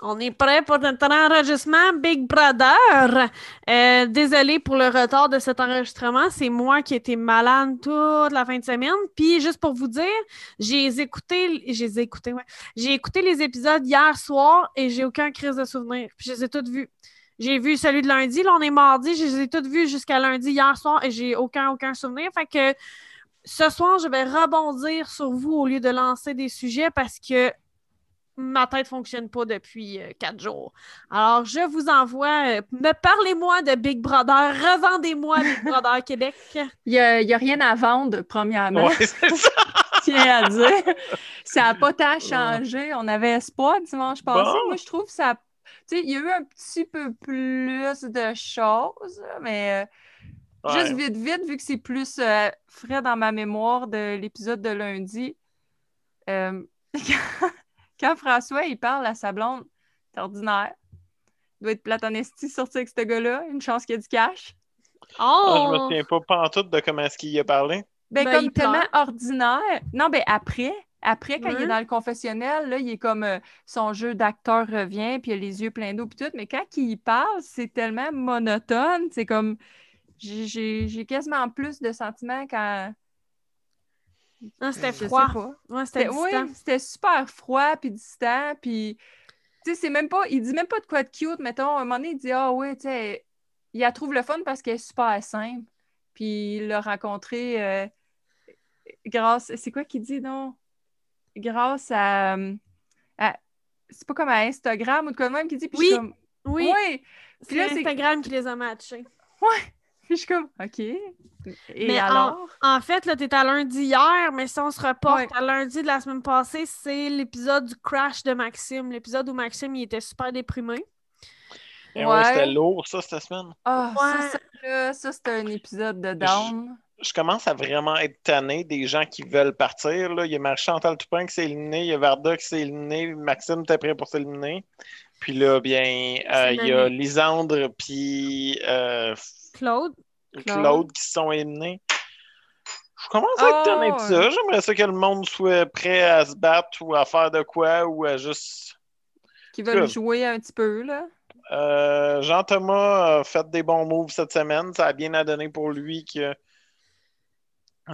On est prêt pour notre enregistrement Big Brother. Euh, désolé pour le retard de cet enregistrement. C'est moi qui étais malade toute la fin de semaine. Puis juste pour vous dire, j'ai écouté, les épisodes hier soir et j'ai aucun crise de souvenir. Puis je les ai toutes vues. J'ai vu celui de lundi, là on est mardi, je les ai toutes vues jusqu'à lundi hier soir et j'ai aucun aucun souvenir. Fait que ce soir, je vais rebondir sur vous au lieu de lancer des sujets parce que ma tête ne fonctionne pas depuis euh, quatre jours. Alors, je vous envoie, euh, me parlez-moi de Big Brother, revendez-moi Big Brother Québec. Il n'y a, rien à vendre, premièrement. Ouais, c'est ça. Tiens à dire. Ça n'a pas tant changé. On avait espoir dimanche passé. Moi, je trouve que ça. Tu sais, il y a eu un petit peu plus de choses, mais. Euh, juste vite, vite, vu que c'est plus frais dans ma mémoire de l'épisode de lundi. Quand François, il parle à sa blonde, c'est ordinaire. Il doit être platonesti sorti avec ce gars-là. Une chance qu'il y a du cash. Oh! Ah, je me souviens pas pantoute de comment est-ce qu'il y a parlé. Ben, ben comme tellement ordinaire. Non, ben après, après, quand il est dans le confessionnel, là, il est comme euh, son jeu d'acteur revient, puis il a les yeux pleins d'eau, puis tout. Mais quand il parle, c'est tellement monotone. C'est comme. J'ai quasiment plus de sentiments quand, non, c'était froid. Ouais, c'était Oui, c'était super froid puis distant. Puis, tu sais, c'est même pas. Il dit même pas de quoi de cute, mettons. À un moment donné, il dit Ah, ouais, tu sais, il la trouve le fun parce qu'elle est super simple. Puis, il l'a rencontré euh, grâce. C'est quoi qu'il dit, non? Grâce à. c'est pas comme à Instagram ou de quoi de même qu'il dit. Puis oui. Comme, oui. Oui. C'est Instagram qui les a matchés. Ouais. Puis je suis comme, OK. Et alors? En, fait, là, t'es à lundi hier, mais si on se reporte à lundi de la semaine passée, c'est l'épisode du crash de Maxime. L'épisode où Maxime, il était super déprimé. Et ouais, c'était lourd, ça, cette semaine. Ah, ça, ça, c'était un épisode de down. Je, commence à vraiment être tanné des gens qui veulent partir. Là. Il y a Marie-Chantal Toupin qui s'est éliminé, il y a Varda qui s'est éliminé, Maxime était prêt pour s'éliminer. Puis là, bien, euh, il y a Lisandre, puis euh, Claude. Claude? qui sont éliminés. Je commence à être de oh, ça. J'aimerais ça que le monde soit prêt à se battre ou à faire de quoi ou à juste. Qui veulent jouer un petit peu, là. Euh, Jean-Thomas a fait des bons moves cette semaine. Ça a bien à donner pour lui que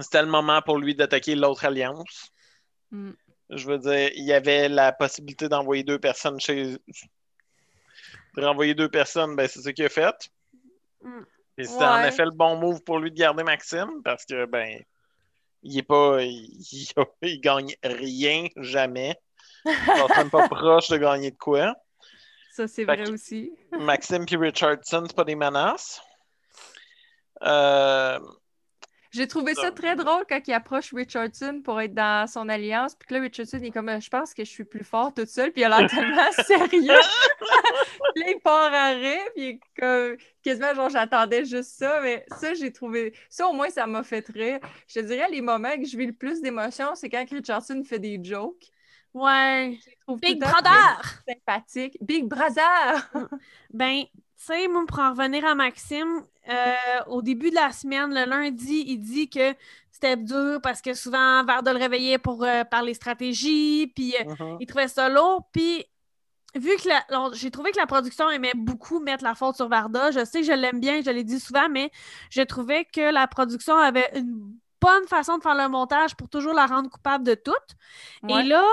c'était le moment pour lui d'attaquer l'autre alliance. Mm. Je veux dire, il y avait la possibilité d'envoyer deux personnes chez. De renvoyer deux personnes, ben c'est ce qu'il a fait. Mm. Et c'était en effet le bon move pour lui de garder Maxime parce que, ben, il est pas. Il, gagne rien, jamais. Il n'est même pas proche de gagner de quoi. Ça, c'est vrai aussi. Maxime et Richardson, c'est pas des menaces. Euh, j'ai trouvé ça très drôle quand il approche Richardson pour être dans son alliance. Puis là, Richardson est comme Je pense que je suis plus fort toute seule. Puis il a l'air tellement sérieux. là, il part en rire. Puis comme quasiment genre j'attendais juste ça. Mais ça, j'ai trouvé. Ça, au moins, ça m'a fait rire. Je te dirais, les moments que je vis le plus d'émotion, c'est quand Richardson fait des jokes. Ouais. Big Brother! Sympathique. Big Brother! ben, tu sais, moi, pour en revenir à Maxime, euh, au début de la semaine, le lundi, il dit que c'était dur parce que souvent, Varda le réveillait pour euh, parler stratégie, puis euh, uh-huh. il trouvait ça lourd. Puis, vu que j'ai trouvé que la production aimait beaucoup mettre la faute sur Varda, je sais que je l'aime bien, je l'ai dit souvent, mais je trouvais que la production avait une bonne façon de faire le montage pour toujours la rendre coupable de tout. Et là,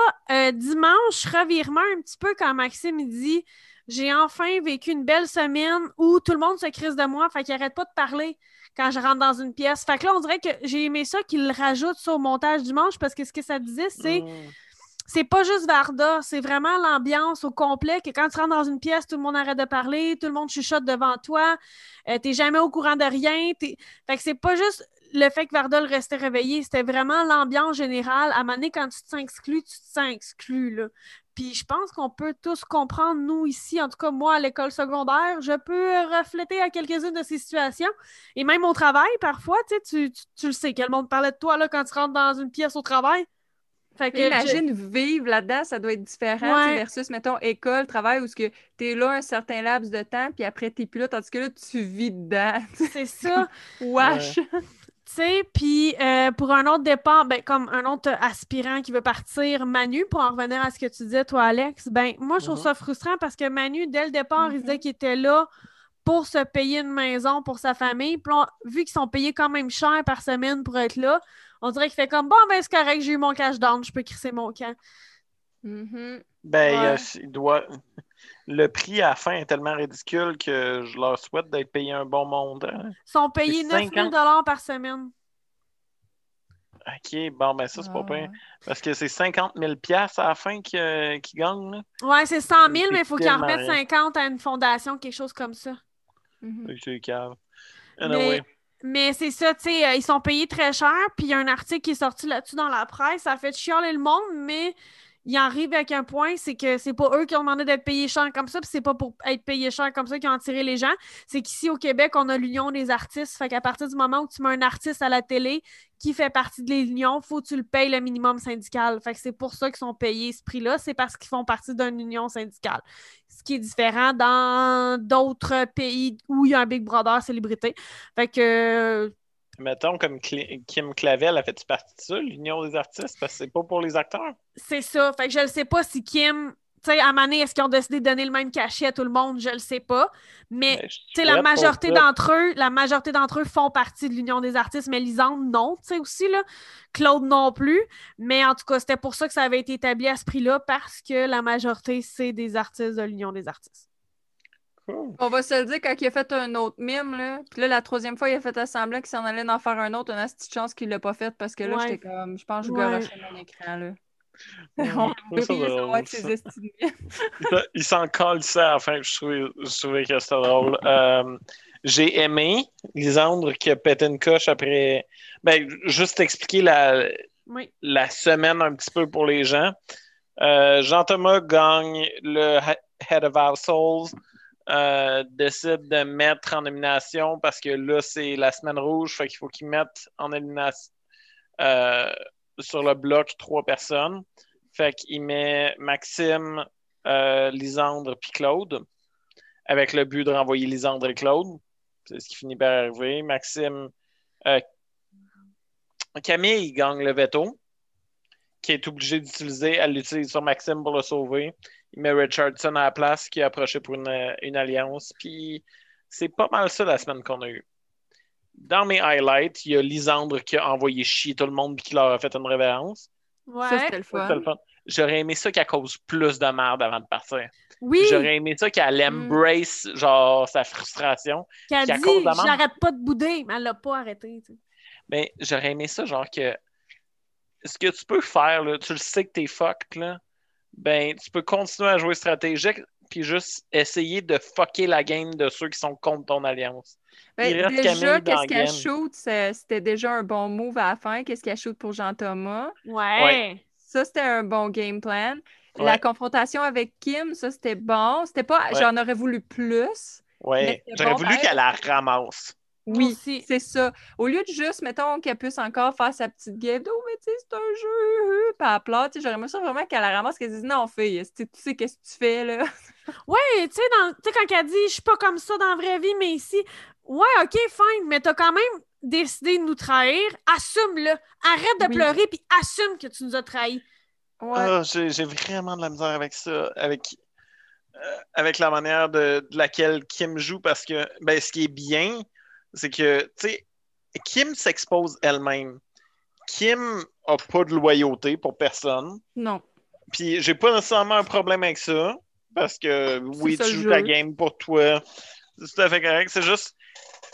dimanche, revirement un petit peu quand Maxime il dit j'ai enfin vécu une belle semaine où tout le monde se crise de moi, fait qu'il arrête pas de parler quand je rentre dans une pièce. Fait que là, on dirait que j'ai aimé ça qu'il rajoute sur le montage dimanche parce que ce que ça disait, c'est mm. c'est pas juste Varda, c'est vraiment l'ambiance au complet que quand tu rentres dans une pièce, tout le monde arrête de parler, tout le monde chuchote devant toi, euh, t'es jamais au courant de rien. Fait que c'est pas juste le fait que Varda le restait réveillé, c'était vraiment l'ambiance générale. À un moment donné, quand tu te sens exclu, tu te sens exclu. Là. Puis je pense qu'on peut tous comprendre, nous ici, en tout cas moi à l'école secondaire, je peux refléter à quelques-unes de ces situations. Et même au travail, parfois, tu, tu, le sais, quel monde parlait de toi là, quand tu rentres dans une pièce au travail. Fait que Imagine vivre là-dedans, ça doit être différent versus, mettons, école, travail, où tu es là un certain laps de temps, puis après, tu n'es plus là, tandis que là, tu vis dedans. C'est ça. Wesh! Sais, puis euh, pour un autre départ, ben, comme un autre aspirant qui veut partir, Manu, pour en revenir à ce que tu disais, toi, Alex, ben, moi, je trouve mhm. ça frustrant parce que Manu, dès le départ, il disait mhm. qu'il était là pour se payer une maison pour sa famille. Puis vu qu'ils sont payés quand même cher par semaine pour être là, on dirait qu'il fait comme bon, ben c'est correct, j'ai eu mon cash down, je peux crisser mon camp. Mm-hmm. Ben, il doit. Le prix à la fin est tellement ridicule que je leur souhaite d'être payés un bon montant. Ils sont payés 9 000 par semaine. OK, bon, ben ça, c'est pas bien. Parce que c'est 50 000 à la fin qui, qui gagnent. Ouais, c'est 100 000, mais il faut qu'ils en remettent 50 à une fondation, quelque chose comme ça. Mm C'est cave. Mais c'est ça, tu sais, euh, ils sont payés très cher, puis il y a un article qui est sorti là-dessus dans la presse, ça fait chialer le monde, mais il arrive avec un point, c'est que c'est pas eux qui ont demandé d'être payés cher comme ça, puis c'est pas pour être payés cher comme ça qu'ils ont attiré les gens. C'est qu'ici au Québec, on a l'Union des artistes. Fait qu'à partir du moment où tu mets un artiste à la télé qui fait partie de l'Union, faut que tu le payes le minimum syndical. Fait que c'est pour ça qu'ils sont payés ce prix-là, c'est parce qu'ils font partie d'une union syndicale. Ce qui est différent dans d'autres pays où il y a un Big Brother célébrité. Fait que Mettons comme Kim Clavel a fait partie de ça, l'Union des artistes, parce que c'est pas pour les acteurs. C'est ça. Fait que je ne sais pas si Kim. Tu sais, à Mané, est-ce qu'ils ont décidé de donner le même cachet à tout le monde? Je le sais pas. Mais, ben, tu sais, la majorité d'entre eux, la majorité d'entre eux font partie de l'Union des artistes, mais Lisande, non, tu sais, aussi, là. Claude non plus. Mais en tout cas, c'était pour ça que ça avait été établi à ce prix-là, parce que la majorité, c'est des artistes de l'Union des artistes. On va se le dire quand il a fait un autre mime, là. Puis là, la troisième fois, il a fait semblant qu'il s'en allait en faire un autre. On a cette chance qu'il l'a pas fait parce que là, j'étais comme, je pense que je garochais mon écran, là. on il s'en colle ça à la fin. Je trouvais, je trouvais que c'était drôle. Euh, j'ai aimé Lisandre qui a pété une coche après. Ben, juste expliquer la, la semaine un petit peu pour les gens. Euh, Jean-Thomas gagne le Head of Households. Euh, décide de mettre en nomination parce que là, c'est la semaine rouge, fait qu'il faut qu'ils mettent en nomination euh, sur le bloc trois personnes. Fait qu'il met Maxime, euh, Lisandre puis Claude, avec le but de renvoyer Lisandre et Claude. C'est ce qui finit par arriver. Maxime. Camille gagne le veto, qui est obligé d'utiliser. Elle l'utilise sur Maxime pour le sauver il met Richardson à la place qui a approché pour une, alliance. Puis c'est pas mal ça la semaine qu'on a eue. Dans mes highlights, il y a Lisandre qui a envoyé chier tout le monde et qui leur a fait une révérence. Ouais. Ça, c'était le fun. J'aurais aimé ça qu'elle cause plus de merde avant de partir. Oui. J'aurais aimé ça qu'elle mm. embrace genre sa frustration. Qu'elle dit j'arrête pas de bouder, mais elle l'a pas arrêté. Ben, j'aurais aimé ça genre que ce que tu peux faire, là, tu le sais que t'es fucked, là ben, tu peux continuer à jouer stratégique puis juste essayer de fucker la game de ceux qui sont contre ton alliance. Ben, déjà, qu'est-ce qu'elle shoot, c'était déjà un bon move à la fin. Qu'est-ce qu'elle shoot pour Jean-Thomas? Ouais. Ça, c'était un bon game plan. La confrontation avec Kim, ça, c'était bon. C'était pas, j'en aurais voulu plus. Ouais. J'aurais voulu qu'elle la ramasse. Oui, c'est ça. Au lieu de juste, mettons, qu'elle puisse encore faire sa petite game, oh, mais tu sais, c'est un jeu, pas à j'aurais aimé ça vraiment qu'elle la ramasse, qu'elle dise non, fille, tu sais, qu'est-ce que tu fais, là? Oui, tu sais, quand elle dit, je suis pas comme ça dans la vraie vie, mais ici, ouais, ok, fine, mais t'as quand même décidé de nous trahir, assume-le. Arrête de pleurer, puis assume que tu nous as trahis. Ouais. Ah, j'ai vraiment de la misère avec ça, avec, euh, avec la manière de, de, laquelle Kim joue, parce que, ben, ce qui est bien, c'est que, tu sais, Kim s'expose elle-même. Kim a pas de loyauté pour personne. Non. Puis j'ai pas nécessairement un problème avec ça, parce que oui, tu joues la game pour toi. C'est tout à fait correct. C'est juste,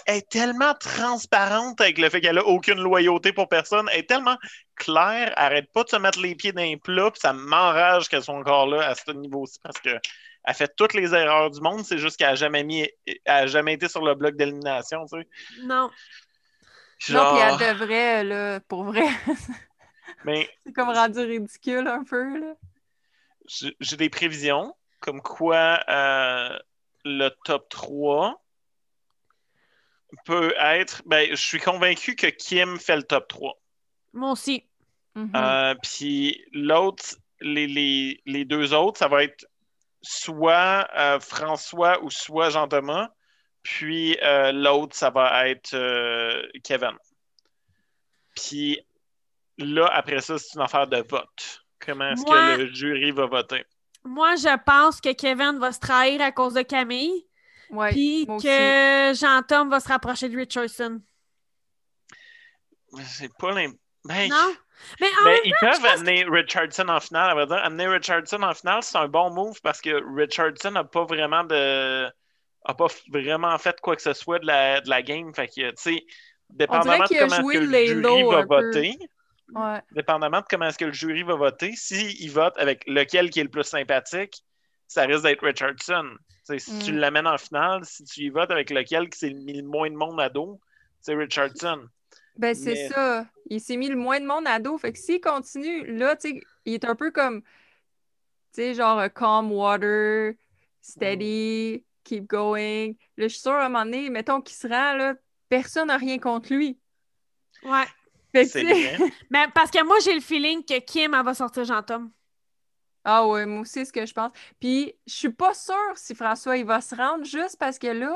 elle est tellement transparente avec le fait qu'elle a aucune loyauté pour personne. Elle est tellement claire, arrête pas de se mettre les pieds dans les plats, puis ça m'enrage qu'elle soit encore là à ce niveau-ci, parce que elle fait toutes les erreurs du monde, c'est juste qu'elle n'a jamais mis, elle jamais été sur le bloc d'élimination, tu sais. Non. Non, puis elle devrait, là, pour vrai. Mais... c'est comme rendu ridicule un peu, là. J'ai des prévisions, comme quoi euh, le top 3 peut être. Ben, je suis convaincu que Kim fait le top 3. Moi aussi. Euh, puis l'autre, les, les, les, deux autres, ça va être soit euh, François ou soit Jean-Thomas. Puis euh, l'autre, ça va être euh, Kevin. Puis là, après ça, c'est une affaire de vote. Comment est-ce que le jury va voter? Moi, je pense que Kevin va se trahir à cause de Camille. Ouais, puis que Jean-Tom va se rapprocher de Richardson. C'est pas l'impression. Ben, non? Mais, ils peuvent amener Richardson en finale. À vrai dire. Amener Richardson en finale, c'est un bon move parce que Richardson n'a pas vraiment de. a pas vraiment fait quoi que ce soit de la, de la game. Fait que, tu sais, dépendamment de comment que le jury va voter. Ouais. Dépendamment de comment est-ce que le jury va voter, s'il vote avec lequel qui est le plus sympathique, ça risque d'être Richardson. si tu mm. l'amènes en finale, si tu y votes avec lequel qui s'est mis le moins de monde à dos, c'est Richardson. Ben, c'est ça. Il s'est mis le moins de monde à dos. Fait que s'il continue, là, tu sais, il est un peu comme, tu sais, genre calm water, steady, keep going. Là, je suis sûre, à un moment donné, mettons qu'il se rend, là, personne n'a rien contre lui. Ouais. C'est Mais parce que moi, j'ai le feeling que Kim, elle va sortir Jean-Tom. Ah ouais, moi aussi, c'est ce que je pense. Puis, je suis pas sûre si François, il va se rendre juste parce que là,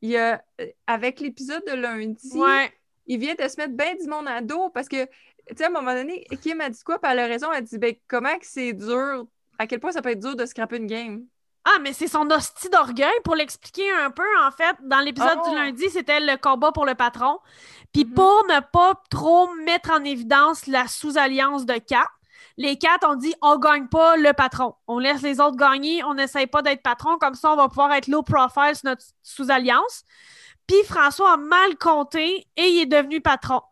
il y a, euh, avec l'épisode de lundi, ouais il vient de se mettre bien du monde à dos parce que, tu sais, à un moment donné, Kim a dit quoi? Puis elle a raison, elle a dit, ben, comment que c'est dur, à quel point ça peut être dur de scraper une game? Ah, mais c'est son hostie d'orgueil pour l'expliquer un peu. En fait, dans l'épisode du oh! lundi, c'était le combat pour le patron. Puis mm-hmm. pour ne pas trop mettre en évidence la sous-alliance de quatre, les quatre ont dit on gagne pas le patron. On laisse les autres gagner, on n'essaye pas d'être patron, comme ça on va pouvoir être low profile sur notre sous-alliance. Puis François a mal compté et il est devenu patron.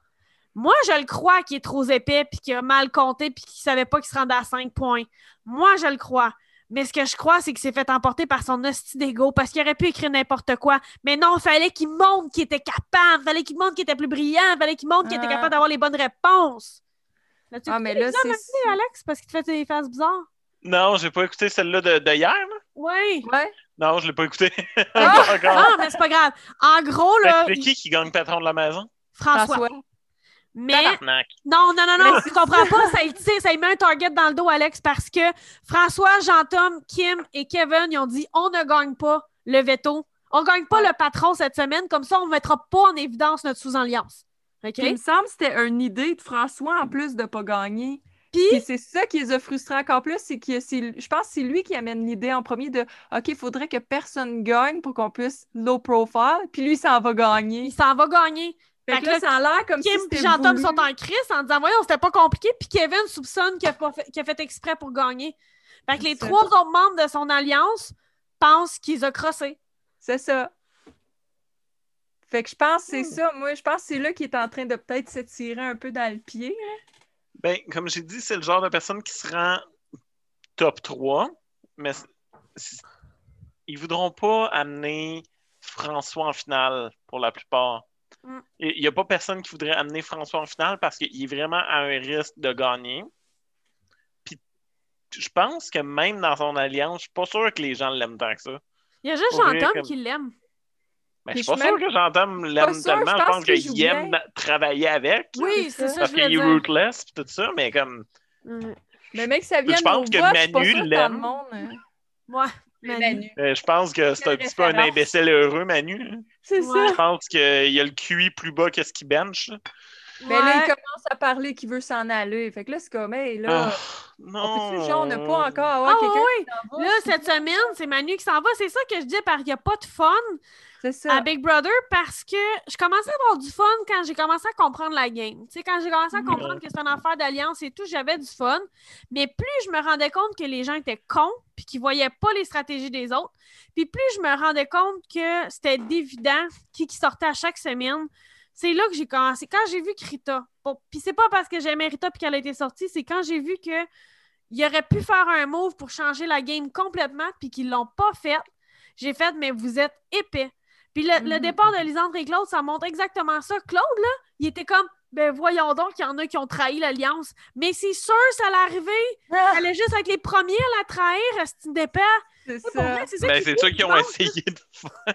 Moi, je le crois qu'il est trop épais, puis qu'il a mal compté, puis qu'il savait pas qu'il se rendait à 5 points. Moi, je le crois. Mais ce que je crois, c'est qu'il s'est fait emporter par son hostie d'ego parce qu'il aurait pu écrire n'importe quoi. Mais non, il fallait qu'il montre qu'il était capable. Il fallait qu'il montre qu'il était plus brillant. Il fallait qu'il montre qu'il était capable d'avoir les bonnes réponses. ah, mais là, c'est... Alex, parce qu'il te fait des faces bizarres? Non, j'ai pas écouté celle-là de, de, hier. Oui. Ouais. Non, je l'ai pas écouté. Ah, ah, mais c'est pas grave. En gros, là. C'est qui qui gagne patron de la maison? François. Mais. Non, non, non, non, tu comprends pas. Ça, ça met un target dans le dos, Alex, parce que François, Jean-Tom, Kim et Kevin, ils ont dit on ne gagne pas le veto. On ne gagne pas le patron cette semaine. Comme ça, on ne mettra pas en évidence notre sous-alliance. Il me semble que c'était une idée de François en plus de ne pas gagner. Puis c'est ça qui les a frustrés encore plus, c'est que je pense que c'est lui qui amène l'idée en premier de OK, il faudrait que personne gagne pour qu'on puisse low profile, puis lui, il s'en va gagner. Il s'en va gagner. Fait, que là, ça a l'air comme Kim si et Jean-Tom sont en crise en disant Voyons, c'était pas compliqué, puis Kevin soupçonne qu'il a, fait, fait exprès pour gagner. Fait que les trois autres membres de son alliance pensent qu'ils ont crossé. C'est ça. Fait que je pense que c'est hmm. ça. Moi, je pense que c'est là qu'il est en train de peut-être se tirer un peu dans le pied. Ben, comme j'ai dit, c'est le genre de personne qui se rend top 3, mais ils voudront pas amener François en finale pour la plupart. Mm. Il n'y a pas personne qui voudrait amener François en finale parce qu'il est vraiment à un risque de gagner. Puis je pense que même dans son alliance, je suis pas sûr que les gens l'aiment tant que ça. Il y a juste Jean-Tom qui l'aime. Mais je suis pas sûr que j'entends l'aime tellement. Je pense, qu'il aime travailler avec. Oui, c'est ça. Parce qu'il est rootless et tout ça, mais comme. Mais mec, ça vient Je pense que Manu l'aime. Ouais. Manu. Euh, je pense que c'est un petit peu un imbécile heureux, Manu. C'est ça. Je pense qu'il a le QI plus bas que ce qu'il bench. Mais là, il commence à parler qu'il veut s'en aller. Fait que là, c'est comme, hey, là. Ah, non. On genre, on n'a pas encore. ah, oui. Là, cette semaine, c'est Manu qui s'en va. C'est ça que je dis, par il n'y a pas de fun à Big Brother parce que je commençais à avoir du fun quand j'ai commencé à comprendre la game. Tu sais, quand j'ai commencé à comprendre que c'était une affaire d'alliance et tout, j'avais du fun. Mais plus je me rendais compte que les gens étaient cons puis qu'ils voyaient pas les stratégies des autres, puis plus je me rendais compte que c'était évident qui, qui sortait à chaque semaine, c'est là que j'ai commencé. Quand j'ai vu Krita, bon, puis c'est pas parce que j'aimais Rita puis qu'elle a été sortie, c'est quand j'ai vu que il aurait pu faire un move pour changer la game complètement puis qu'ils l'ont pas fait. J'ai fait, mais vous êtes épais. Puis le, mm-hmm. départ de Lisandre et Claude, ça montre exactement ça. Claude, là, il était comme, ben voyons donc, il y en a qui ont trahi l'alliance. Mais c'est sûr, ça allait arriver. Ah. Elle est juste avec les premiers à la trahir, c'est une dépêche. C'est ça. C'est ben, ça qu'ils ont essayé de faire.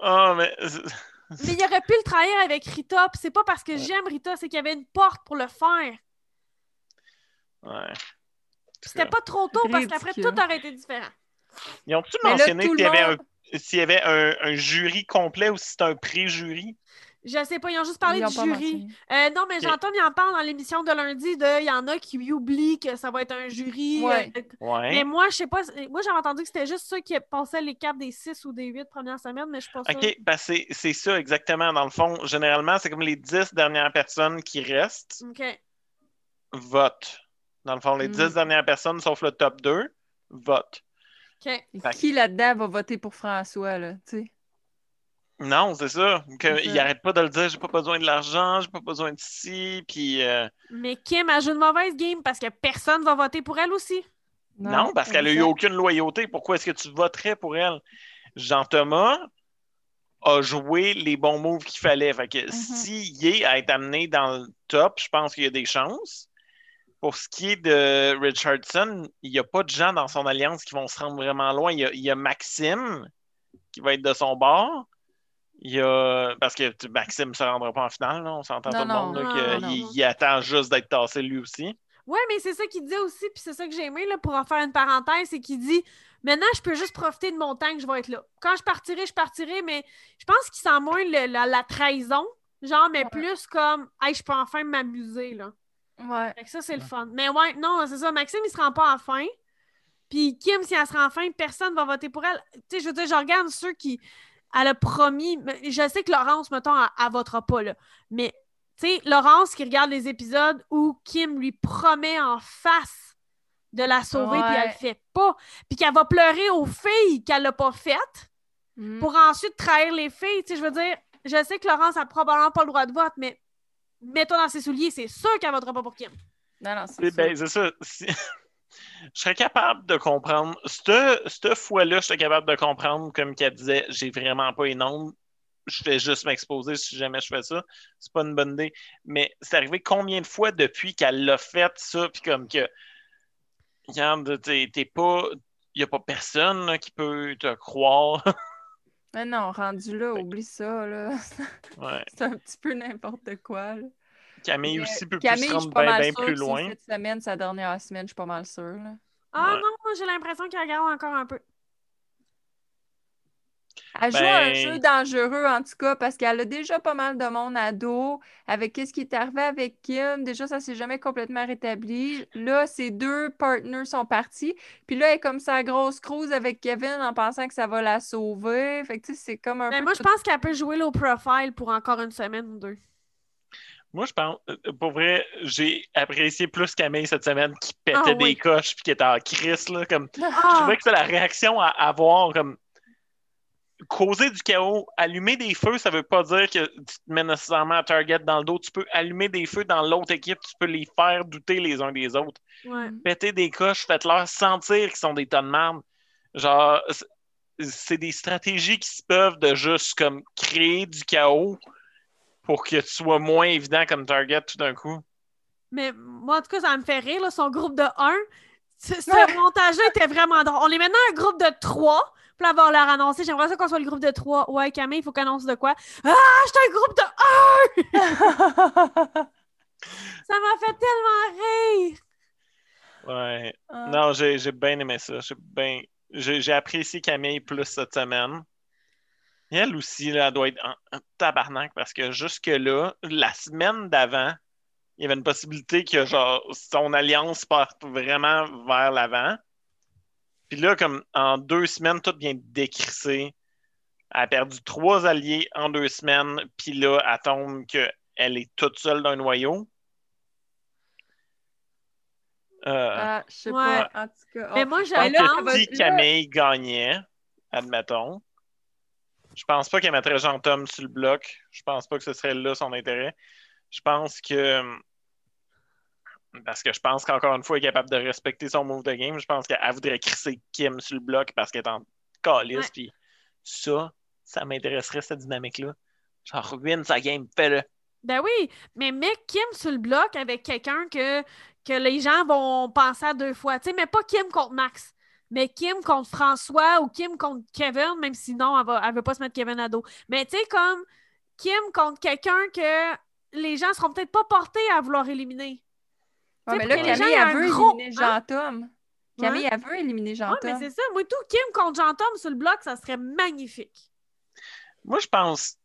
Oh, mais... mais il aurait pu le trahir avec Rita, puis c'est pas parce que j'aime Rita, c'est qu'il y avait une porte pour le faire. Ouais. C'était pas trop tôt, parce qu'après, tout aurait été différent. Ils ont-tu mentionné qu'il y avait un s'il y avait un, jury complet ou si c'est un pré-jury? Je sais pas, ils ont juste parlé du jury. Euh, non, mais j'entends, il en parle dans l'émission de lundi de il y en a qui oublient que ça va être un jury. Ouais. Euh, mais moi, je sais pas. Moi, j'avais entendu que c'était juste ceux qui passaient les cartes des six ou des huit premières semaines, mais je pense pas OK, ben c'est ça exactement. Dans le fond, généralement, c'est comme les dix dernières personnes qui restent OK. votent. Dans le fond, les Mm. dix dernières personnes, sauf le top 2, votent. OK. Qui là-dedans va voter pour François, là, tu sais? Non, c'est ça. Que, il arrête pas de le dire, j'ai pas besoin de l'argent, j'ai pas besoin de ci, puis euh, Mais Kim a joué une mauvaise game parce que personne va voter pour elle aussi. non, parce qu'elle a eu aucune loyauté. Pourquoi est-ce que tu voterais pour elle? Jean-Thomas a joué les bons moves qu'il fallait. Fait que Mhm. s'il est à être amené dans le top, je pense qu'il y a des chances. Pour ce qui est de Richardson, il n'y a pas de gens dans son alliance qui vont se rendre vraiment loin. Il y a, il y a Maxime qui va être de son bord. Il y a. Parce que Maxime ne se rendra pas en finale, là. on s'entend tout le monde. non, là, non, il, non. il attend juste d'être tassé lui aussi. Ouais, mais c'est ça qu'il dit aussi, puis c'est ça que j'ai aimé, là, pour en faire une parenthèse, c'est qu'il dit maintenant, je peux juste profiter de mon temps que je vais être là. Quand je partirai, je partirai, mais je pense qu'il sent moins le- la, la trahison, genre, mais Ouais. plus comme, hey, je peux enfin m'amuser, là. Ouais. Fait que ça, c'est le fun. Mais ouais, non, c'est ça. Maxime, il se rend pas en fin. Puis Kim, si elle se rend en fin, personne va voter pour elle. Tu sais, je veux dire, je regarde ceux qui. Elle a promis. Je sais que Laurence, mettons, elle, elle votera pas, là. Mais, tu sais, Laurence qui regarde les épisodes où Kim lui promet en face de la sauver, puis elle le fait pas. Puis qu'elle va pleurer aux filles qu'elle l'a pas faites Mm. pour ensuite trahir les filles. Tu sais, je veux dire, je sais que Laurence a probablement pas le droit de vote, mais mets-toi dans ses souliers, c'est sûr qu'elle votera pas pour Kim. Non, non, c'est ben, c'est ça. Je serais capable de comprendre. Cette, cette fois-là, je serais capable de comprendre, comme qu'elle disait, j'ai vraiment pas les nombres. Je fais juste m'exposer si jamais je fais ça. C'est pas une bonne idée. Mais c'est arrivé combien de fois depuis qu'elle l'a fait, ça, puis comme que. Regarde, t'es t'es pas. Il n'y a pas personne là, qui peut te croire. Mais non, rendu là, oublie ça, là. ouais. c'est un petit peu n'importe quoi, là. Camille Mais aussi peut Camille, plus se je rendre suis pas bien mal bien sûre plus loin. Cette semaine, sa dernière semaine, je suis pas mal sûre, là. Ah Ouais. non, moi j'ai l'impression qu'elle regarde encore un peu. Elle joue un Ben- jeu dangereux, en tout cas, parce qu'elle a déjà pas mal de monde à dos. Avec qu'est-ce qui est arrivé avec Kim, déjà, ça s'est jamais complètement rétabli. Là, ses deux partners sont partis. Puis là, elle est comme sa grosse cruise avec Kevin en pensant que ça va la sauver. Fait que, tu sais, c'est comme un Mais peu... moi, je pense qu'elle peut jouer low profile pour encore une semaine ou deux. Moi, je pense, euh, pour vrai, j'ai apprécié plus Camille cette semaine qui pétait Ah des coches puis qui était en crise, là, comme Je Ah! trouvais que c'est la réaction à avoir comme causer du chaos, allumer des feux, ça veut pas dire que tu te mets nécessairement à target dans le dos. Tu peux allumer des feux dans l'autre équipe, tu peux les faire douter les uns des autres. Ouais. Péter des coches, faites-leur sentir qu'ils sont des tonnes de merde. Genre, c'est des stratégies qui se peuvent de juste comme créer du chaos pour que tu sois moins évident comme target tout d'un coup. Mais moi, en tout cas, ça me fait rire, là, son groupe de 1. Ce, ce montage-là était vraiment drôle. On est maintenant un groupe de 3. Puis là, on va leur annoncer. J'aimerais ça qu'on soit le groupe de 3. Ouais, Camille, il faut qu'on annonce de quoi? Ah, j'étais un groupe de 1! Ça m'a fait tellement rire! Ouais. Ah. Non, j'ai j'ai bien aimé ça. J'ai bien- j'ai j'ai apprécié Camille plus cette semaine. Elle aussi, là, elle doit être en, en tabarnak parce que jusque-là, la semaine d'avant, il y avait une possibilité que genre son alliance parte vraiment vers l'avant. Puis là, comme en deux semaines, tout vient de décrisser. Elle a perdu trois alliés en deux semaines, puis là, elle tombe qu'elle est toute seule d'un noyau. Euh, Ah, je sais Ouais. pas, en tout cas. Mais oh. moi, si là- Camille gagnait, admettons, je pense pas qu'elle mettrait Jean-Tom sur le bloc. Je pense pas que ce serait là son intérêt. Je pense que. Parce que je pense qu'encore une fois, elle est capable de respecter son move de game. Je pense qu'elle voudrait crisser Kim sur le bloc parce qu'elle est en calice. Puis ça, ça m'intéresserait, cette dynamique-là. Genre, ruine sa game, fais-le. Ben oui, mais mets Kim sur le bloc avec quelqu'un que, que les gens vont penser à deux fois. Tu sais, mais pas Kim contre Max. Mais Kim contre François ou Kim contre Kevin, même si non, elle, va, elle veut pas se mettre Kevin à dos. Mais tu sais, comme Kim contre quelqu'un que les gens seront peut-être pas portés à vouloir éliminer. Ouais, mais là, gens Camille, aient elle un veut gros- éliminer hein? Jean-Tom. Camille, elle veut éliminer Ouais, Jean-Tom. mais c'est ça. Moi, tout Kim contre Jean-Tom sur le bloc, ça serait magnifique. Moi, je pense.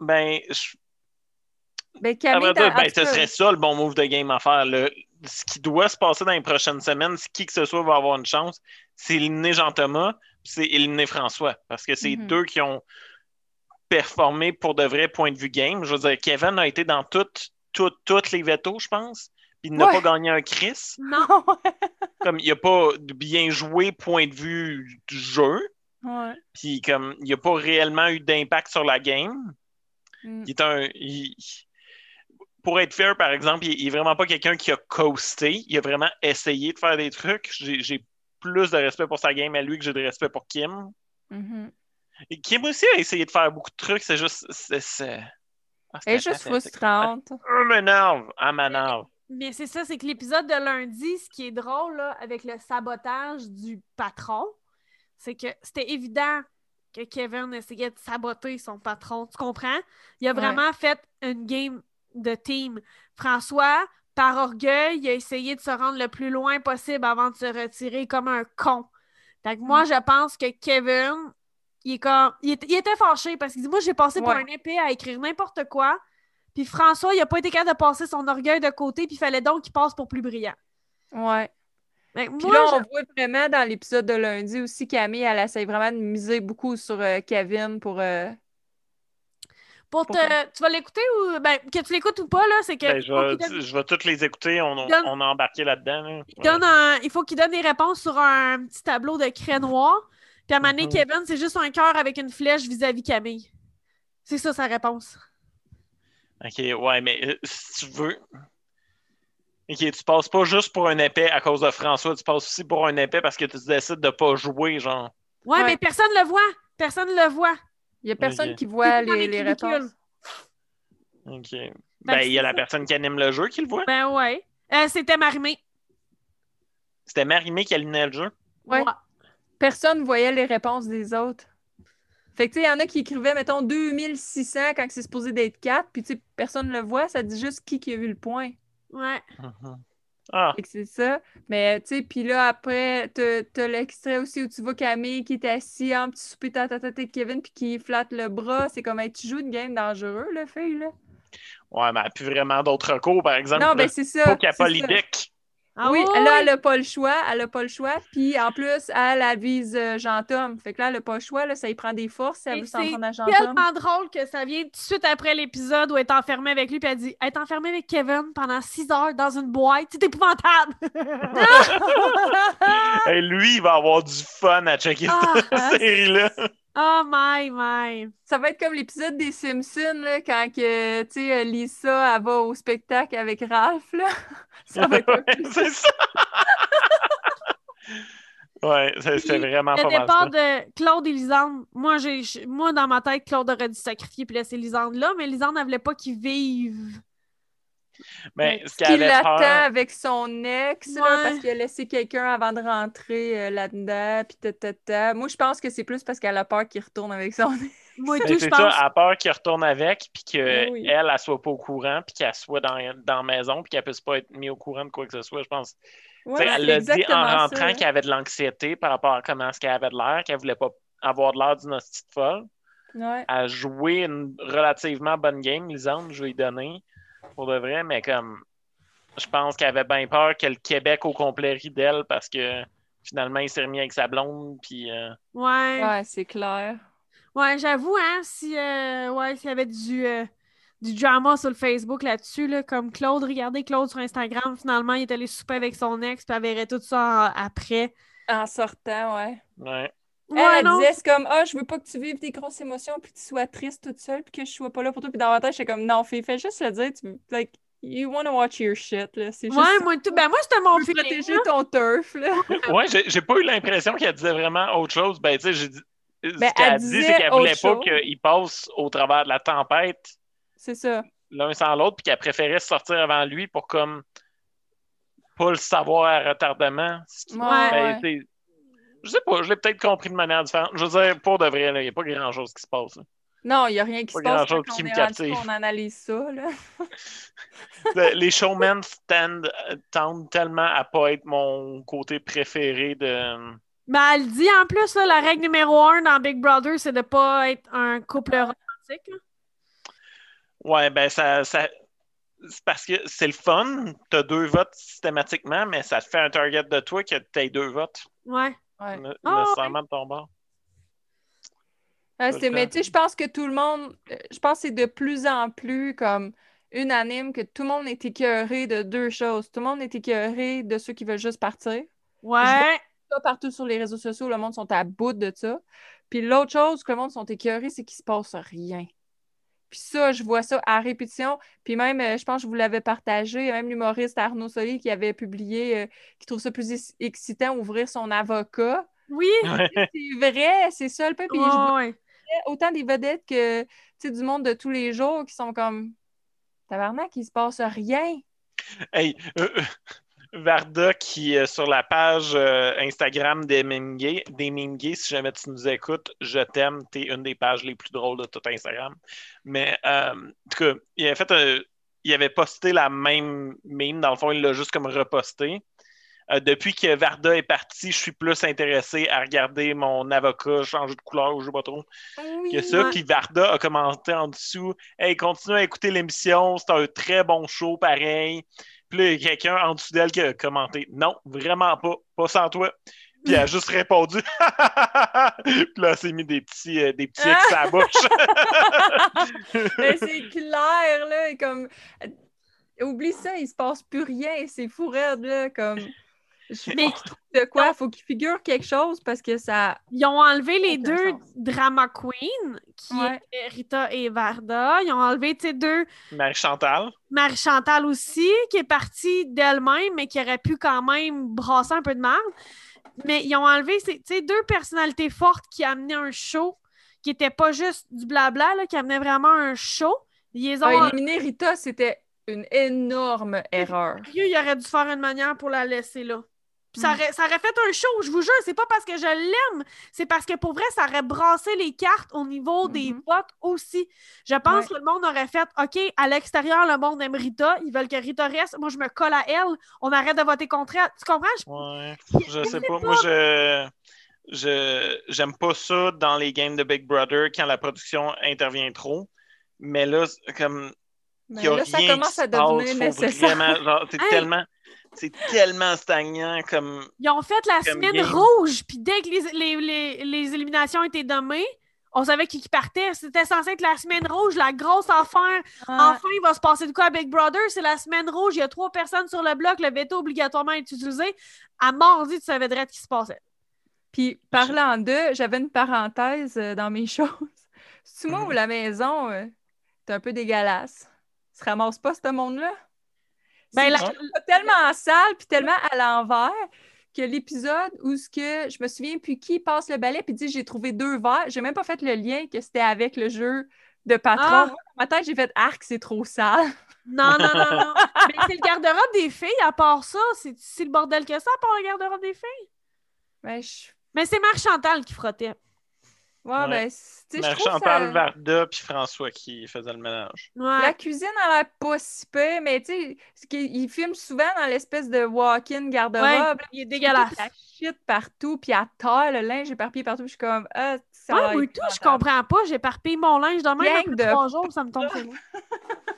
Ben, je, Ben, Camille, ben, ce serait ça le bon move de game à faire. Le, ce qui doit se passer dans les prochaines semaines, si qui que ce soit va avoir une chance, c'est éliminer Jean-Thomas, c'est éliminer François. Parce que c'est mhm. deux qui ont performé pour de vrais points de vue game. Je veux dire, Kevin a été dans toutes, toutes, les veto, je pense. Puis il n'a pas gagné un Chris. Non. comme il n'a pas bien joué point de vue du jeu. Puis comme il n'a pas réellement eu d'impact sur la game. Mm. Il est un pour être fair, par exemple, il n'est vraiment pas quelqu'un qui a coasté. Il a vraiment essayé de faire des trucs. J'ai plus de respect pour sa game à lui que j'ai de respect pour Kim. Mm-hmm. Et Kim aussi a essayé de faire beaucoup de trucs. C'est juste. C'est, ah, Elle est juste frustrante. Elle m'énerve. Elle m'énerve. Mais c'est ça, c'est que l'épisode de lundi, ce qui est drôle là, avec le sabotage du patron, c'est que c'était évident que Kevin essayait de saboter son patron. Tu comprends? Il a vraiment fait une game de team. François, par orgueil, il a essayé de se rendre le plus loin possible avant de se retirer comme un con. Fait moi, mm. je pense que Kevin, il, est comme... il, était fâché parce qu'il dit Moi, j'ai passé pour un épée à écrire n'importe quoi. Puis François, il n'a pas été capable de passer son orgueil de côté, puis il fallait donc qu'il passe pour plus brillant. Ouais. puis là, on voit vraiment dans l'épisode de lundi aussi, Camille, elle essaie vraiment de miser beaucoup sur euh, Kevin pour, euh, pour te... Tu vas l'écouter ou. Ben, que tu l'écoutes ou pas, là, c'est que. Ben, je, vais, je vais toutes les écouter. On, on a embarqué là-dedans. Il, donne il faut qu'il donne des réponses sur un petit tableau de craie noire. Puis à un mhm. Kevin, c'est juste un cœur avec une flèche vis-à-vis Camille. C'est ça sa réponse. Ok, ouais, mais euh, si tu veux. Ok, tu passes pas juste pour un épée à cause de François, tu passes aussi pour un épée parce que tu décides de pas jouer, genre. Ouais, mais personne le voit. Personne le voit. Il n'y a personne qui voit les, les réponses. OK. Ben, il y a la personne qui anime le jeu qui le voit. Ben ouais. Euh, c'était Marimé. C'était Marimé qui animait le jeu? Ouais. Personne ne voyait les réponses des autres. Fait que, tu sais, il y en a qui écrivaient, mettons, 2600 quand c'est supposé d'être 4, puis, tu sais, personne ne le voit, ça dit juste qui, qui a vu le point. Ouais. Uh-huh. Ah. c'est ça. Mais, tu sais, puis là, après, t'as l'extrait aussi où tu vois Camille qui est assis en petit souper à tête Kevin puis qui flatte le bras. C'est comme, tu joues une game dangereuse, le fille, là? Ouais, mais elle n'a plus vraiment d'autres recours, par exemple. Non, ben c'est ça. Ah oui, là, elle n'a pas le choix. Elle n'a pas le choix. Puis en plus, elle avise euh, Jean-Tom. Fait que là, elle n'a pas le choix. Là, ça y prend des forces. Elle veut s'en prendre à Jean-Tom. C'est tellement drôle que ça vient tout de suite après l'épisode où elle est enfermée avec lui. Puis elle dit Être enfermée avec Kevin pendant six heures dans une boîte, c'est épouvantable. Et lui, il va avoir du fun à checker cette ah, série-là. Oh my, my. Ça va être comme l'épisode des Simpsons, là, quand que, sais, Lisa elle va au spectacle avec Ralph. Là. Ça va être c'est ça. ouais, c'est vraiment pas mal. Le départ de Claude et Lisande, moi, j'ai, moi, dans ma tête, Claude aurait dû sacrifier puis laisser Lisande là, mais Lisande, elle voulait pas qu'il vive mais ce qu'il attend avec son ex, parce qu'il a laissé quelqu'un avant de rentrer euh, là-dedans, puis Moi, je pense que c'est plus parce qu'elle a peur qu'il retourne avec son ex. Moi, tout, c'est ça, elle a peur qu'il retourne avec, puis qu'elle, elle, elle soit pas au courant, puis qu'elle soit dans, dans la maison, puis qu'elle puisse pas être mise au courant de quoi que ce soit, je pense. elle l'a dit en rentrant qu'elle avait de l'anxiété par rapport à comment est-ce qu'elle avait de l'air, qu'elle voulait pas avoir de l'air d'une petite folle. Ouais. Elle a joué une relativement bonne game, Lisande, je vais lui donner pour de vrai, mais comme je pense qu'elle avait bien peur que le Québec au complet rit d'elle parce que finalement il s'est remis avec sa blonde puis euh, Ouais. Ouais, c'est clair. Ouais, j'avoue, hein, si euh, ouais, s'il y avait du, euh, du drama sur le Facebook là-dessus, là, comme Claude, regardez Claude sur Instagram, finalement, il est allé souper avec son ex, puis elle verrait tout ça après. En sortant, ouais. Ouais. Elle, elle disait, c'est comme, ah, je veux pas que tu vives des grosses émotions, puis tu sois triste toute seule, puis que je sois pas là pour toi. Puis dans ma tête, j'étais comme, non, fais, fais juste le dire, tu, like, you want to watch your shit, là. C'est juste. Ouais, moi, tout, ben, moi, c'était mon feeling. protéger ton turf, là. ouais, j'ai pas eu l'impression qu'elle disait vraiment autre chose. Ben, tu sais, j'ai dit. Ben, ce qu'elle dit, c'est qu'elle voulait pas qu'il passe au travers de la tempête. C'est ça. L'un sans l'autre, puis qu'elle préférait sortir avant lui pour, comme, pas le savoir à retardement. Ouais. Ben, je sais pas, je l'ai peut-être compris de manière différente. Je veux dire, pour de vrai, il n'y a pas grand-chose qui se passe. Non, il n'y a rien qui se passe. Grand-chose qui me captive. On analyse ça. Là. les showmen tendent tellement à pas être mon côté préféré de. Ben, elle dit en plus, la règle numéro un dans Big Brother, c'est de ne pas être un couple romantique. Ouais, ben ça, ça, c'est parce que c'est le fun, tu as deux votes systématiquement, mais ça te fait un target de toi que tu aies deux votes. Ouais. Ouais. Ne- Ah, nécessairement de ton bord. Ah, mais tu sais, je pense que tout le monde, euh, je pense que c'est de plus en plus comme unanime que tout le monde est écœuré de deux choses. Tout le monde est écœuré de ceux qui veulent juste partir. Ouais. Ça, partout sur les réseaux sociaux, le monde sont à bout de ça. Puis l'autre chose que le monde sont écœurés, c'est qu'il se passe rien. Puis ça, je vois ça à répétition. Puis même, euh, je pense que je vous l'avais partagé, même l'humoriste Arnaud Soli qui avait publié, euh, qui trouve ça plus ex- excitant, ouvrir son avocat. Oui. C'est vrai, c'est ça le peu. Puis je vois Ouais, ouais. autant des vedettes que tu sais, du monde de tous les jours qui sont comme tabarnak, il se passe rien. Hey, euh, euh, Varda qui, euh, sur la page euh, Instagram des Meme Gays, des Meme Gays, si jamais tu nous écoutes, je t'aime, t'es une des pages les plus drôles de tout Instagram. Mais, euh, en tout cas, il avait fait un- il avait posté la même meme, dans le fond, il l'a juste comme reposté. Euh, depuis que Varda est parti, je suis plus intéressé à regarder mon avocat changer de couleur ou je sais pas trop Oui. que ça. Ouais. Puis Varda a commenté en dessous Hey, continue à écouter l'émission, c'est un très bon show, pareil. Puis là, il y a quelqu'un en dessous d'elle qui a commenté Non, vraiment pas, pas sans toi. Puis elle a juste répondu Puis là, elle s'est mis des petits, euh, des petits X à la bouche. Mais c'est clair, là, comme. Oublie ça, il se passe plus rien, c'est fou raide, là, comme. Je Mais- de quoi? Faut qu'il figure quelque chose parce que ça. Ils ont enlevé les deux drama queens, qui Ouais. étaient Rita et Varda. Ils ont enlevé, tu sais, deux Marie-Chantal. Marie-Chantal aussi, qui est partie d'elle-même, mais qui aurait pu quand même brasser un peu de merde. Mais ils ont enlevé, ces- tu sais, deux personnalités fortes qui amenaient un show, qui n'était pas juste du blabla, là, qui amenait vraiment un show. Ils les ont Ah, éliminer Rita, c'était une énorme erreur. Il aurait dû faire une manière pour la laisser là. Puis ça, Mm. aurait, ça aurait fait un show, je vous jure, c'est pas parce que je l'aime, c'est parce que pour vrai, ça aurait brassé les cartes au niveau des votes aussi. Je pense Ouais. que le monde aurait fait OK, à l'extérieur, le monde aime Rita, ils veulent que Rita reste, moi je me colle à elle, on arrête de voter contre elle. Tu comprends? Je- Ouais, je sais pas. Moi, je. Je j'aime pas ça dans les games de Big Brother quand la production intervient trop. Mais là, comme Mais là, ça commence à devenir nécessaire. Vraiment, genre, c'est Hey! tellement, c'est tellement stagnant comme. Ils ont fait la semaine game. rouge, puis dès que les, les, les, les éliminations étaient nommées, on savait qui, qui partait. C'était censé être la semaine rouge, la grosse affaire. Ah, Enfin, il va se passer de quoi à Big Brother? C'est la semaine rouge, il y a trois personnes sur le bloc, le veto obligatoirement est utilisé. À mardi, tu savais direct ce qui se passait. Puis parlant de, j'avais une parenthèse euh, dans mes choses. C'est moi Mhm. où la maison euh, est un peu dégueulasse. Se ramasse pas ce monde-là? Ben, la- tellement sale puis tellement à l'envers que l'épisode où ce que je me souviens plus qui passe le balai puis dit j'ai trouvé deux verres, j'ai même pas fait le lien que c'était avec le jeu de patron. Ah! Moi, dans ma tête, j'ai fait arc, c'est trop sale. Non, non, non, non. Mais c'est le garde-robe des filles, à part ça. C'est si le bordel que ça, à part le garde-robe des filles? Ben, je... Mais c'est Marc Chantal qui frottait. Ouais, Ouais. ben, c'est- tu sais, je trouve Chantal, ça... Varda puis François qui faisaient le ménage. Ouais. La cuisine a l'air pas si peu, mais tu sais, il filme souvent dans l'espèce de walk-in garde-robe. Ouais, il est dégueulasse. La shit partout, puis à terre, le linge éparpillé partout. Je suis comme, ah, ça Ouais, être tout, je comprends pas. J'éparpille mon linge de même après de- trois jours, ça me tombe sur moi.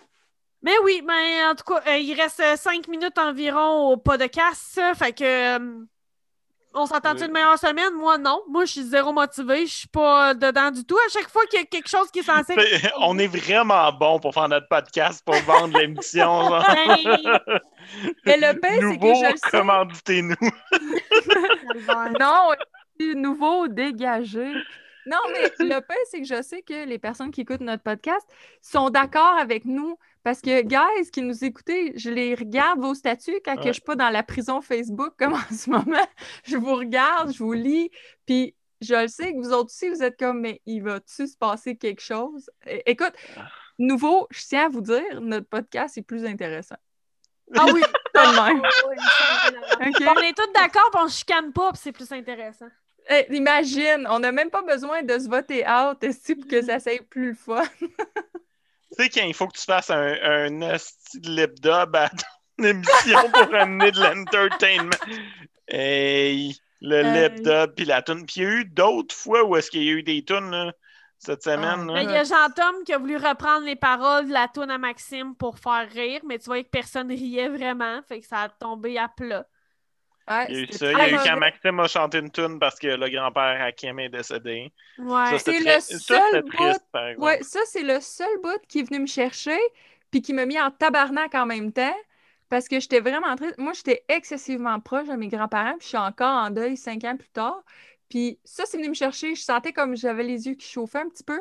Mais oui, mais en tout cas, euh, il reste euh, cinq minutes environ au podcast. ça, Fait que euh, on s'entend-tu Oui. une meilleure semaine? Moi, non. Moi, je suis zéro motivée. Je suis pas euh, dedans du tout. À chaque fois qu'il y a quelque chose qui est censé. On est vraiment bon pour faire notre podcast, pour vendre l'émission. Ben, Mais le pire, c'est que Nouveau, je le sais. commanditez-nous. Non, c'est nouveau, dégagé. Non, mais le pire, c'est que je sais que les personnes qui écoutent notre podcast sont d'accord avec nous. Parce que, guys, qui nous écoutez, je les regarde vos statuts quand que Ouais. je suis pas dans la prison Facebook comme en ce moment. Je vous regarde, je vous lis, puis je le sais que vous autres aussi, vous êtes comme, mais il va-tu se passer quelque chose? É- Écoute, nouveau, je tiens à vous dire, notre podcast est plus intéressant. Ah oui. Pas de même. Oui, ça, oui, OK? On est tous d'accord, puis on se chicane pas, puis c'est plus intéressant. Eh, imagine, on n'a même pas besoin de se voter out pour que ça soit plus le fun? Tu sais, quand il faut que tu fasses un, un lip dub à ton émission pour amener de l'entertainment. Hey, le Hey. lip dub puis la tune. Puis il y a eu d'autres fois où est-ce qu'il y a eu des tunes, là. cette semaine. Ah, il y a Jean-Tom qui a voulu reprendre les paroles de la toune à Maxime pour faire rire, mais tu voyais que personne riait vraiment, fait que ça a tombé à plat. Il y a eu ça. Il y a eu quand Maxime a chanté une tune parce que le grand-père Hakim est décédé. Ouais. C'est le seul bout... ouais, ça, c'est le seul bout qui est venu me chercher puis qui m'a mis en tabarnak en même temps parce que j'étais vraiment triste. Moi, j'étais excessivement proche de mes grands-parents, puis je suis encore en deuil cinq ans plus tard. Puis ça, c'est venu me chercher. Je sentais comme j'avais les yeux qui chauffaient un petit peu.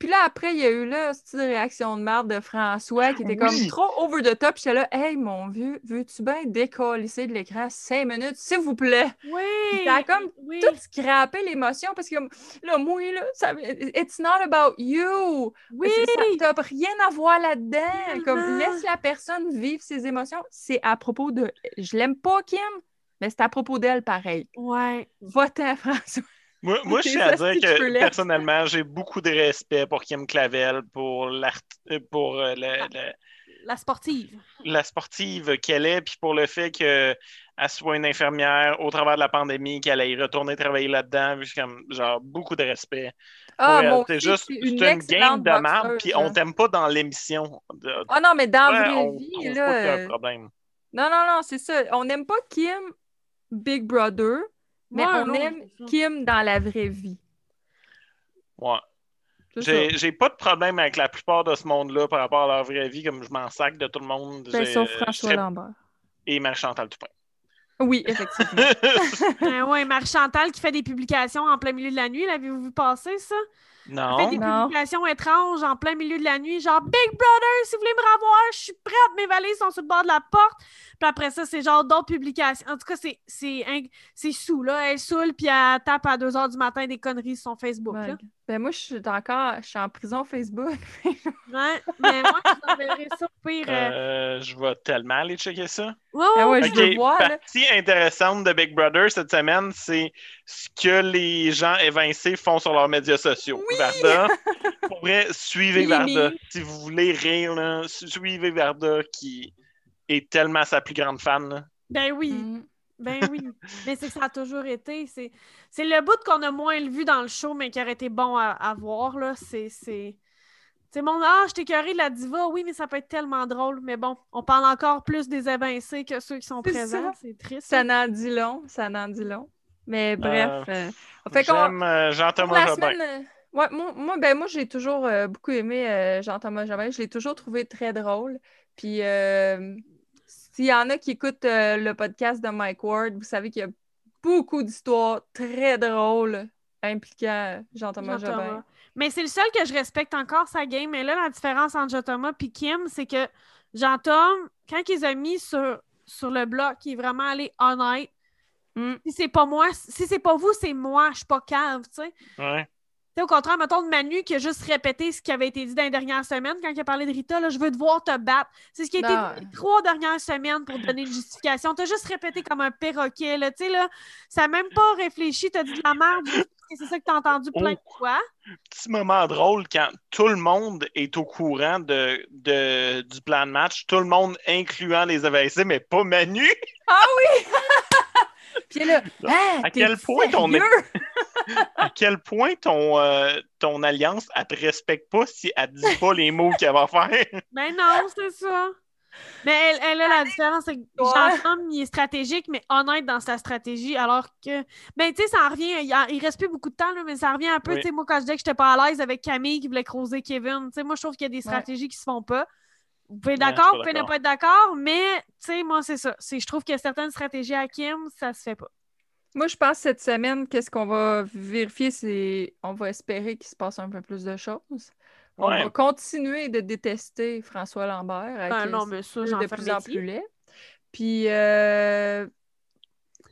Puis là, après, il y a eu là, cette réaction de merde de François qui était comme trop over the top. J'étais là, hey, mon vieux, veux-tu bien décoller de l'écran cinq minutes, s'il vous plaît? Oui! T'as comme tout scrappé l'émotion parce que là, moi, là, ça, it's not about you. Oui! Ça n'a rien à voir là-dedans. Comme, laisse la personne vivre ses émotions. C'est à propos de. Je l'aime pas, Kim, mais c'est à propos d'elle pareil. Ouais. Va-t'en, François. Moi, je tiens à dire que personnellement, j'ai beaucoup de respect pour Kim Clavel, pour, euh, pour euh, la sportive. La sportive qu'elle est, puis pour le fait qu'elle soit une infirmière au travers de la pandémie, qu'elle aille retourner travailler là-dedans, comme genre beaucoup de respect. Ah, c'est juste une, game de merde, puis on t'aime pas dans l'émission. Ah non, mais dans la vraie vie, là. Un problème. Non, non, non, c'est ça. On n'aime pas Kim Big Brother. Mais on aime Kim dans la vraie vie. Ouais. J'ai pas de problème avec la plupart de ce monde-là par rapport à leur vraie vie, comme je m'en sac de tout le monde. Ben, sauf François Lambert. Et Marie-Chantal Toupin. Oui, effectivement. euh, oui, Marie-Chantal qui fait des publications en plein milieu de la nuit. L'avez-vous vu passer, ça? Non. Elle fait des publications étranges en plein milieu de la nuit, genre Big Brother, si vous voulez me revoir, je suis prête, mes valises sont sur le bord de la porte. Puis après ça, c'est genre d'autres publications. En tout cas, c'est, c'est, sous, là. Elle saoule, puis elle tape à 2 h du matin des conneries sur son Facebook. Là. Ben moi, je suis encore, je suis en prison Facebook. ouais, mais moi, je enverrai ça pire. Euh, euh... je vais tellement aller checker ça. Ouais, ouais, ouais je veux voir. Partie intéressante de Big Brother cette semaine, c'est ce que les gens évincés font sur leurs médias sociaux. Oui! Varda, pour vrai, suivez Varda. Si vous voulez rire, là, suivez Varda qui est tellement sa plus grande fan. Ben oui. Mm. Ben oui, mais c'est que ça a toujours été. C'est, c'est le bout qu'on a moins vu dans le show, mais qui aurait été bon à, voir. Là. C'est, c'est... c'est mon ah, je t'ai de la diva. Oui, mais ça peut être tellement drôle. Mais bon, on parle encore plus des évincés que ceux qui sont présents. C'est triste. Ça n'en dit long. Ça n'en dit long. Mais bref. Euh, euh, j'aime euh, Jean-Thomas Jobin. Ouais, moi, moi, ben, moi j'ai toujours beaucoup aimé Jean-Thomas Jobin. Je l'ai toujours trouvé très drôle. Puis s'il y en a qui écoutent euh, le podcast de Mike Ward, vous savez qu'il y a beaucoup d'histoires très drôles impliquant Jean-Thomas Jobin. Mais c'est le seul que je respecte encore sa game. Mais là, la différence entre Jean-Thomas et Kim, c'est que Jean-Thomas, quand ils ont mis sur, sur le bloc, il est vraiment allé honnête. Mm. Si c'est pas moi, si c'est pas vous, c'est moi. Je suis pas cave, tu sais. Ouais au contraire, mettons de Manu qui a juste répété ce qui avait été dit dans les dernières semaines quand il a parlé de Rita, là, je veux te voir te battre. C'est ce qui a été dit les trois dernières semaines pour donner une justification. T'as juste répété comme un perroquet, là, tu sais, là, ça n'a même pas réfléchi, t'as dit de la merde, c'est ça que t'as entendu plein de oh. fois. Petit moment drôle quand tout le monde est au courant de, de, du plan de match, tout le monde incluant les AVC, mais pas Manu. Ah oui! Puis là, hein, à quel point ton à quel point ton, euh, ton alliance elle te respecte pas si elle dit pas les mots qu'elle va faire? Ben non, c'est ça. Mais elle, elle a la différence, c'est que Jean-Tom, il est stratégique, mais honnête dans sa stratégie, alors que, ben, tu sais, ça revient, il, reste plus beaucoup de temps, là, mais ça revient un peu, tu sais, moi, quand je disais que j'étais pas à l'aise avec Camille qui voulait croiser Kevin, tu sais, moi, je trouve qu'il y a des stratégies qui se font pas. Vous pouvez être d'accord, vous pouvez ne pas être d'accord, mais, tu sais, moi, c'est ça. Je trouve qu'il y a certaines stratégies à Kim, ça se fait pas. Moi, je pense cette semaine, qu'est-ce qu'on va vérifier, c'est on va espérer qu'il se passe un peu plus de choses. On va continuer de détester François Lambert. Avec ben non, mais ça, de plus en plus laid. Puis, euh,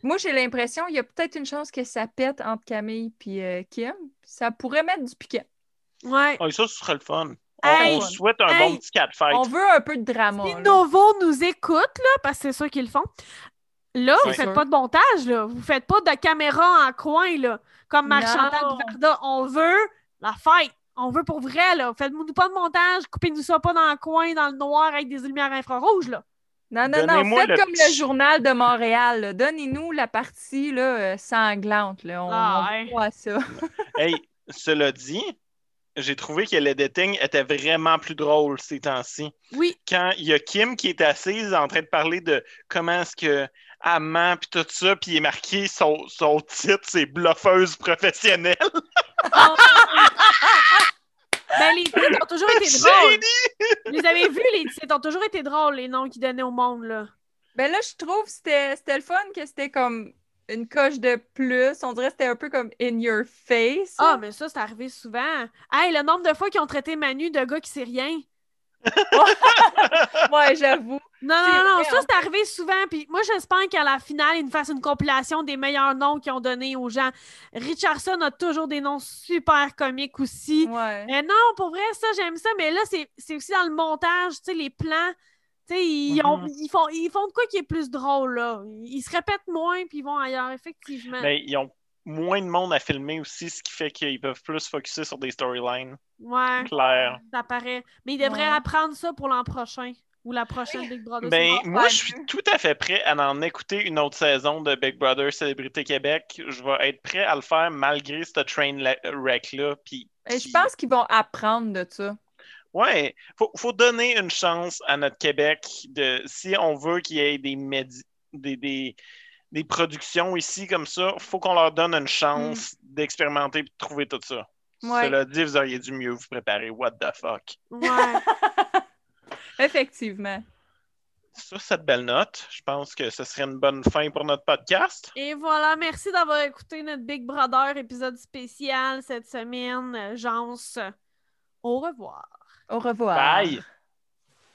moi, j'ai l'impression qu'il y a peut-être une chance que ça pète entre Camille et euh, Kim. Ça pourrait mettre du piquet. Ouais. Ah, ça, ce serait le fun. On, souhaite un bon petit de fight. On veut un peu de drama. Si Novo nous écoute, là, parce que c'est ça qu'ils le font, Là, vous faites pas de montage, là. Vous faites pas de caméra en coin, là. Comme Marc-Chantal Varda. On veut la fête. On veut pour vrai, là. Faites-nous pas de montage. Coupez-nous ça pas dans le coin, dans le noir, avec des lumières infrarouges, là. Non, non, non. Faites comme le journal de Montréal. Donnez-nous la partie là, euh, sanglante. Là. On, ah, voit ça. hey, cela dit, j'ai trouvé que l'editing était vraiment plus drôle ces temps-ci. Oui. Quand il y a Kim qui est assise en train de parler de comment est-ce que amant puis tout ça, puis il est marqué son, son titre, c'est bluffeuse professionnelle. ben, les titres ont toujours été drôles. Vous avez vu, les titres ont toujours été drôles, les noms qu'ils donnaient au monde, là. Ben là, je trouve que c'était le fun que c'était comme une coche de plus. On dirait que c'était un peu comme in your face. Ah, mais ça, c'est arrivé souvent. Hey, le nombre de fois qu'ils ont traité Manu de gars qui sait rien. ouais, j'avoue. Non, non, non, ça, c'est arrivé souvent. Puis moi, j'espère qu'à la finale, ils nous fassent une compilation des meilleurs noms qu'ils ont donnés aux gens. Richardson a toujours des noms super comiques aussi. Ouais. Mais non, pour vrai, ça, j'aime ça. Mais là, c'est aussi dans le montage, tu sais, les plans. Ils, mm-hmm. ils, font, ils font de quoi qui est plus drôle, là? Ils se répètent moins, puis ils vont ailleurs, effectivement. Mais ils ont moins de monde à filmer aussi, ce qui fait qu'ils peuvent plus focuser sur des storylines. Ouais. Clair. Ça paraît. Mais ils devraient apprendre ça pour l'an prochain. Ou la prochaine Big Brother. Ben, moi, je suis tout à fait prêt à en écouter une autre saison de Big Brother Célébrité Québec. Je vais être prêt à le faire malgré ce train wreck-là. Puis, Je pense qu'ils vont apprendre de ça. Ouais, faut, faut donner une chance à notre Québec de si on veut qu'il y ait des, des, des, productions ici comme ça, faut qu'on leur donne une chance mm. d'expérimenter et de trouver tout ça. Ouais. Cela dit, vous auriez dû mieux vous préparer. What the fuck? Ouais. Effectivement. Sur cette belle note, je pense que ce serait une bonne fin pour notre podcast. Et voilà, merci d'avoir écouté notre Big Brother épisode spécial cette semaine. Jance, au revoir. Au revoir. Bye.